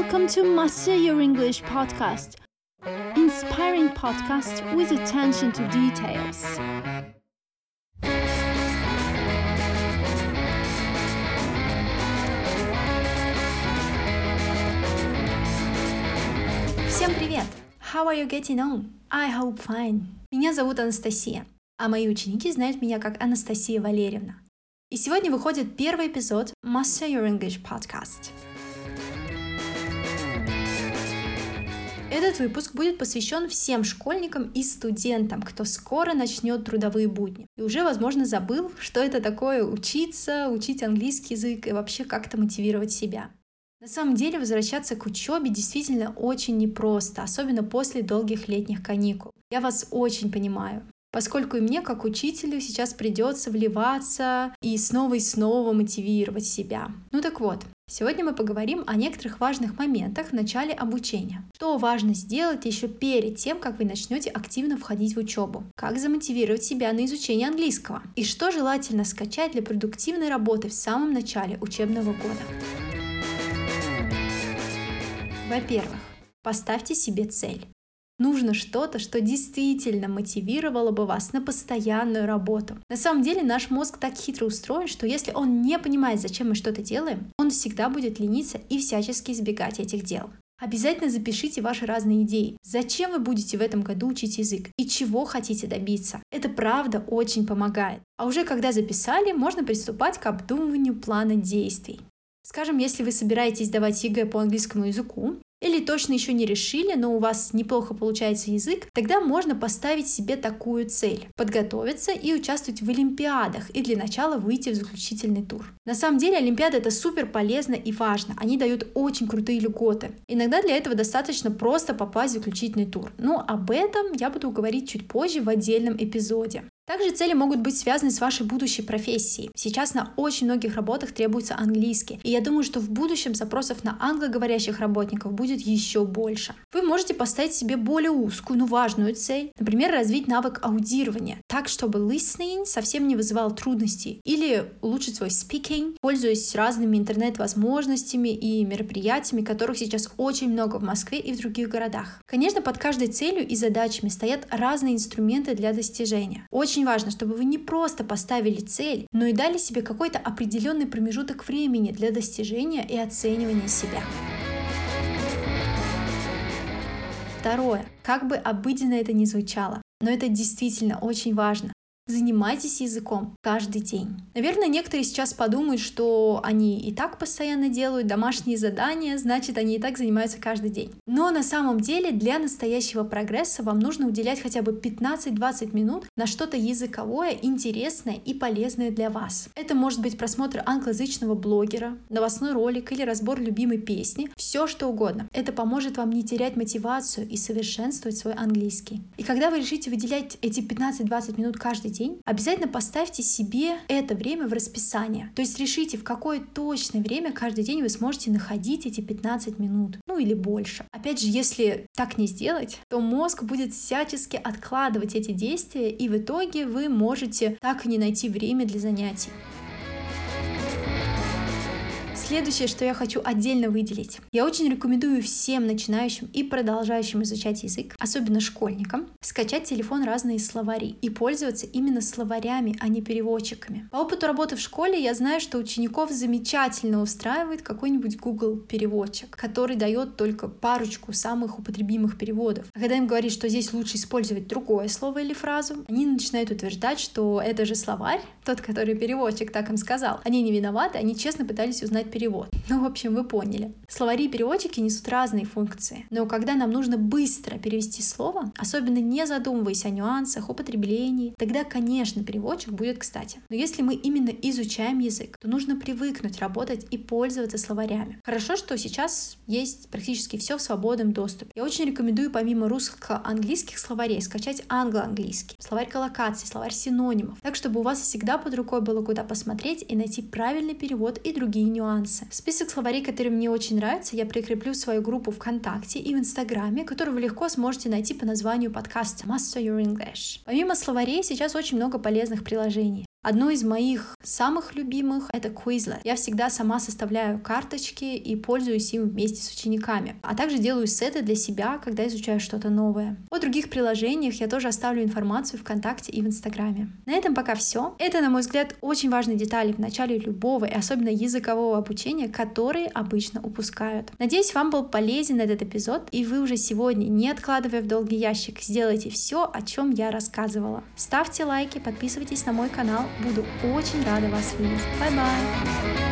Welcome to Master Your English podcast, inspiring podcast with attention to details. Всем привет! How are you getting on? I hope fine. Меня зовут Анастасия, а мои ученики знают меня как Анастасия Валерьевна. И сегодня выходит первый эпизод Master Your English Podcast. Этот выпуск будет посвящен всем школьникам и студентам, кто скоро начнет трудовые будни. И уже, возможно, забыл, что это такое учиться, учить английский язык и вообще как-то мотивировать себя. На самом деле возвращаться к учебе действительно очень непросто, особенно после долгих летних каникул. Я вас очень понимаю поскольку и мне, как учителю, сейчас придется вливаться и снова и снова мотивировать себя. Ну так вот, Сегодня мы поговорим о некоторых важных моментах в начале обучения. Что важно сделать еще перед тем, как вы начнете активно входить в учебу? Как замотивировать себя на изучение английского? И что желательно скачать для продуктивной работы в самом начале учебного года? Во-первых, поставьте себе цель. Нужно что-то, что действительно мотивировало бы вас на постоянную работу. На самом деле наш мозг так хитро устроен, что если он не понимает, зачем мы что-то делаем, он всегда будет лениться и всячески избегать этих дел. Обязательно запишите ваши разные идеи. Зачем вы будете в этом году учить язык и чего хотите добиться? Это правда очень помогает. А уже когда записали, можно приступать к обдумыванию плана действий. Скажем, если вы собираетесь сдавать ЕГЭ по английскому языку, или точно еще не решили, но у вас неплохо получается язык, тогда можно поставить себе такую цель – подготовиться и участвовать в олимпиадах и для начала выйти в заключительный тур. На самом деле олимпиады это супер полезно и важно, они дают очень крутые льготы. Иногда для этого достаточно просто попасть в заключительный тур. Но об этом я буду говорить чуть позже в отдельном эпизоде. Также цели могут быть связаны с вашей будущей профессией. Сейчас на очень многих работах требуется английский, и я думаю, что в будущем запросов на англоговорящих работников будет еще больше. Вы можете поставить себе более узкую, но важную цель, например, развить навык аудирования, так, чтобы listening совсем не вызывал трудностей, или улучшить свой speaking, пользуясь разными интернет-возможностями и мероприятиями, которых сейчас очень много в Москве и в других городах. Конечно, под каждой целью и задачами стоят разные инструменты для достижения. Очень очень важно, чтобы вы не просто поставили цель, но и дали себе какой-то определенный промежуток времени для достижения и оценивания себя. Второе. Как бы обыденно это ни звучало, но это действительно очень важно. Занимайтесь языком каждый день. Наверное, некоторые сейчас подумают, что они и так постоянно делают домашние задания, значит, они и так занимаются каждый день. Но на самом деле для настоящего прогресса вам нужно уделять хотя бы 15-20 минут на что-то языковое, интересное и полезное для вас. Это может быть просмотр англоязычного блогера, новостной ролик или разбор любимой песни, все что угодно. Это поможет вам не терять мотивацию и совершенствовать свой английский. И когда вы решите выделять эти 15-20 минут каждый день, день, обязательно поставьте себе это время в расписание. То есть решите, в какое точное время каждый день вы сможете находить эти 15 минут, ну или больше. Опять же, если так не сделать, то мозг будет всячески откладывать эти действия, и в итоге вы можете так и не найти время для занятий. Следующее, что я хочу отдельно выделить. Я очень рекомендую всем начинающим и продолжающим изучать язык, особенно школьникам, скачать телефон разные словари и пользоваться именно словарями, а не переводчиками. По опыту работы в школе я знаю, что учеников замечательно устраивает какой-нибудь Google переводчик, который дает только парочку самых употребимых переводов. А когда им говоришь, что здесь лучше использовать другое слово или фразу, они начинают утверждать, что это же словарь, тот, который переводчик так им сказал. Они не виноваты, они честно пытались узнать перевод. Ну, в общем, вы поняли. Словари и переводчики несут разные функции. Но когда нам нужно быстро перевести слово, особенно не задумываясь о нюансах, употреблении, тогда, конечно, переводчик будет кстати. Но если мы именно изучаем язык, то нужно привыкнуть работать и пользоваться словарями. Хорошо, что сейчас есть практически все в свободном доступе. Я очень рекомендую помимо русско-английских словарей скачать англо-английский, словарь коллокаций, словарь синонимов, так чтобы у вас всегда под рукой было куда посмотреть и найти правильный перевод и другие нюансы нюансы. Список словарей, которые мне очень нравятся, я прикреплю в свою группу ВКонтакте и в Инстаграме, которую вы легко сможете найти по названию подкаста Master Your English. Помимо словарей, сейчас очень много полезных приложений. Одно из моих самых любимых — это Quizlet. Я всегда сама составляю карточки и пользуюсь им вместе с учениками. А также делаю сеты для себя, когда изучаю что-то новое. О других приложениях я тоже оставлю информацию ВКонтакте и в Инстаграме. На этом пока все. Это, на мой взгляд, очень важные детали в начале любого и особенно языкового обучения, которые обычно упускают. Надеюсь, вам был полезен этот эпизод, и вы уже сегодня, не откладывая в долгий ящик, сделайте все, о чем я рассказывала. Ставьте лайки, подписывайтесь на мой канал, буду очень рада вас видеть. Bye bye!